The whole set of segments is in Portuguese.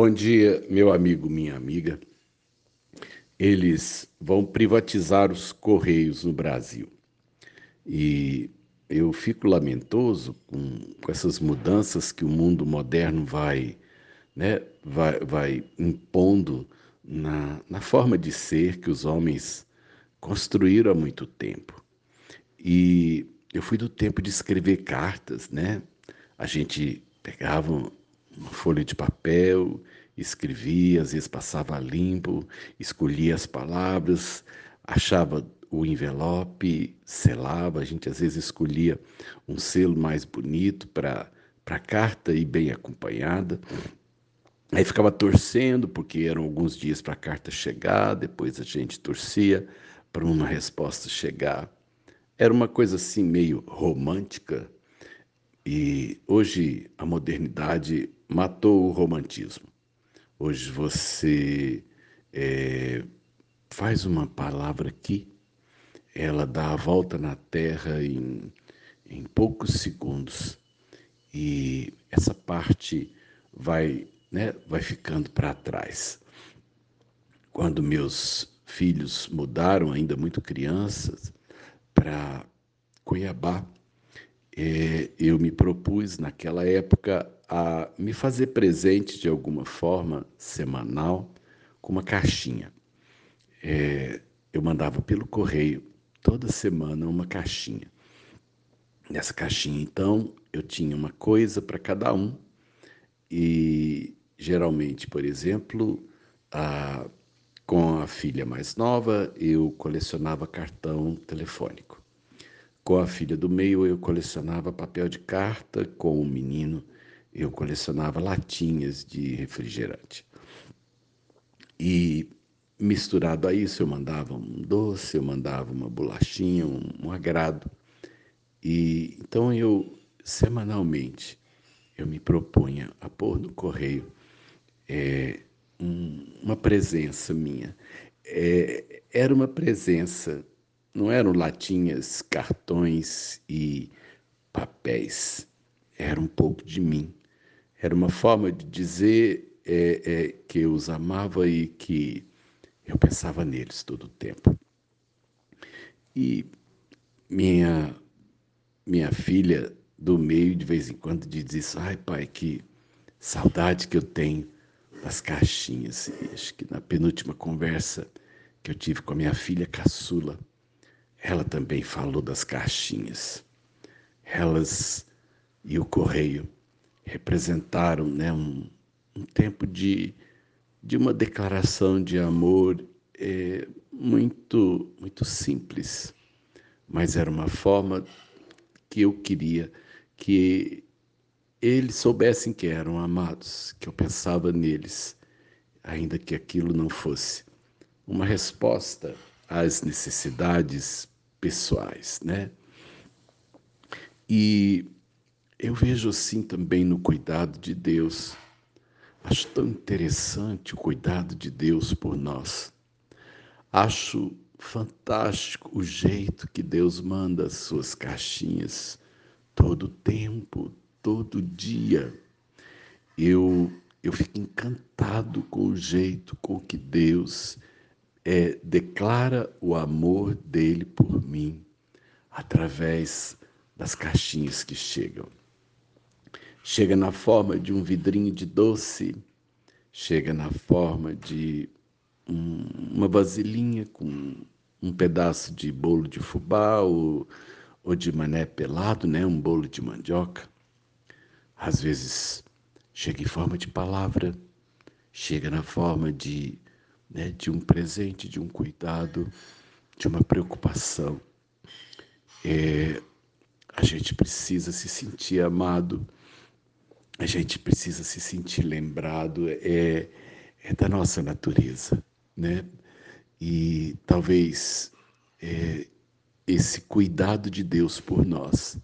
Bom dia, meu amigo, minha amiga. Eles vão privatizar os Correios no Brasil. E eu fico lamentoso com, com essas mudanças que o mundo moderno vai, né, vai, vai impondo na, na forma de ser que os homens construíram há muito tempo. E eu fui do tempo de escrever cartas, né? A gente pegava uma folha de papel, escrevia, às vezes passava limpo, escolhia as palavras, achava o envelope, selava, a gente às vezes escolhia um selo mais bonito para a carta e bem acompanhada. Aí ficava torcendo, porque eram alguns dias para a carta chegar, depois a gente torcia para uma resposta chegar. Era uma coisa assim meio romântica, e hoje a modernidade matou o romantismo. Hoje você é, faz uma palavra aqui, ela dá a volta na Terra em, em poucos segundos e essa parte vai, né, vai ficando para trás. Quando meus filhos mudaram, ainda muito crianças, para Cuiabá, é, eu me propus naquela época a me fazer presente de alguma forma, semanal, com uma caixinha. É, eu mandava pelo correio toda semana uma caixinha. Nessa caixinha, então, eu tinha uma coisa para cada um e geralmente, por exemplo, a, com a filha mais nova, eu colecionava cartão telefônico. Com a filha do meio, eu colecionava papel de carta, com o menino, eu colecionava latinhas de refrigerante. E misturado a isso, eu mandava um doce, eu mandava uma bolachinha, um, um agrado. E então eu, semanalmente, eu me propunha a pôr no correio é, um, uma presença minha. É, era uma presença não eram latinhas, cartões e papéis. Era um pouco de mim. Era uma forma de dizer é, é, que eu os amava e que eu pensava neles todo o tempo. E minha, minha filha do meio, de vez em quando, diz isso: ai, pai, que saudade que eu tenho das caixinhas. E acho que na penúltima conversa que eu tive com a minha filha caçula, ela também falou das caixinhas. Elas e o correio representaram né, um, um tempo de, de uma declaração de amor é, muito, muito simples, mas era uma forma que eu queria que eles soubessem que eram amados, que eu pensava neles, ainda que aquilo não fosse uma resposta às necessidades pessoais, né? E eu vejo assim também no cuidado de Deus. Acho tão interessante o cuidado de Deus por nós. Acho fantástico o jeito que Deus manda as suas caixinhas todo tempo, todo dia. Eu eu fico encantado com o jeito com que Deus é, declara o amor dele por mim através das caixinhas que chegam. Chega na forma de um vidrinho de doce, chega na forma de um, uma vasilhinha com um pedaço de bolo de fubá ou, ou de mané pelado, né? um bolo de mandioca. Às vezes chega em forma de palavra, chega na forma de né, de um presente, de um cuidado, de uma preocupação. É, a gente precisa se sentir amado, a gente precisa se sentir lembrado, é, é da nossa natureza, né? E talvez é, esse cuidado de Deus por nós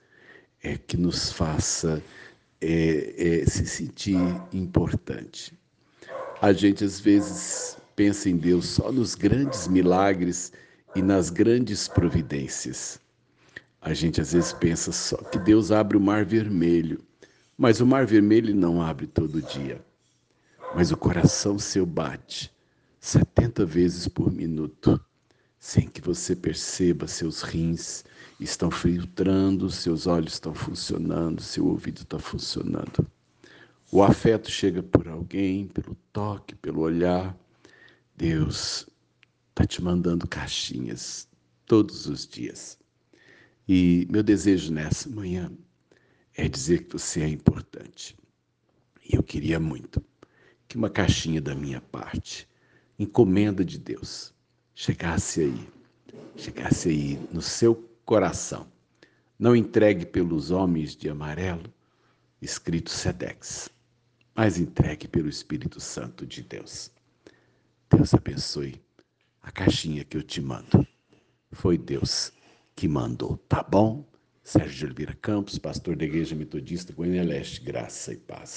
é que nos faça é, é, se sentir importante. A gente às vezes pensa em Deus só nos grandes milagres e nas grandes providências. A gente às vezes pensa só que Deus abre o mar vermelho, mas o mar vermelho não abre todo dia. mas o coração seu bate 70 vezes por minuto, sem que você perceba seus rins estão filtrando, seus olhos estão funcionando, seu ouvido está funcionando. O afeto chega por alguém, pelo toque, pelo olhar. Deus está te mandando caixinhas todos os dias. E meu desejo nessa manhã é dizer que você é importante. E eu queria muito que uma caixinha da minha parte, encomenda de Deus, chegasse aí, chegasse aí no seu coração. Não entregue pelos homens de amarelo, escrito SEDEX, mas entregue pelo Espírito Santo de Deus. Deus abençoe a caixinha que eu te mando. Foi Deus que mandou, tá bom? Sérgio de Oliveira Campos, pastor da Igreja Metodista Goiânia Leste, graça e paz.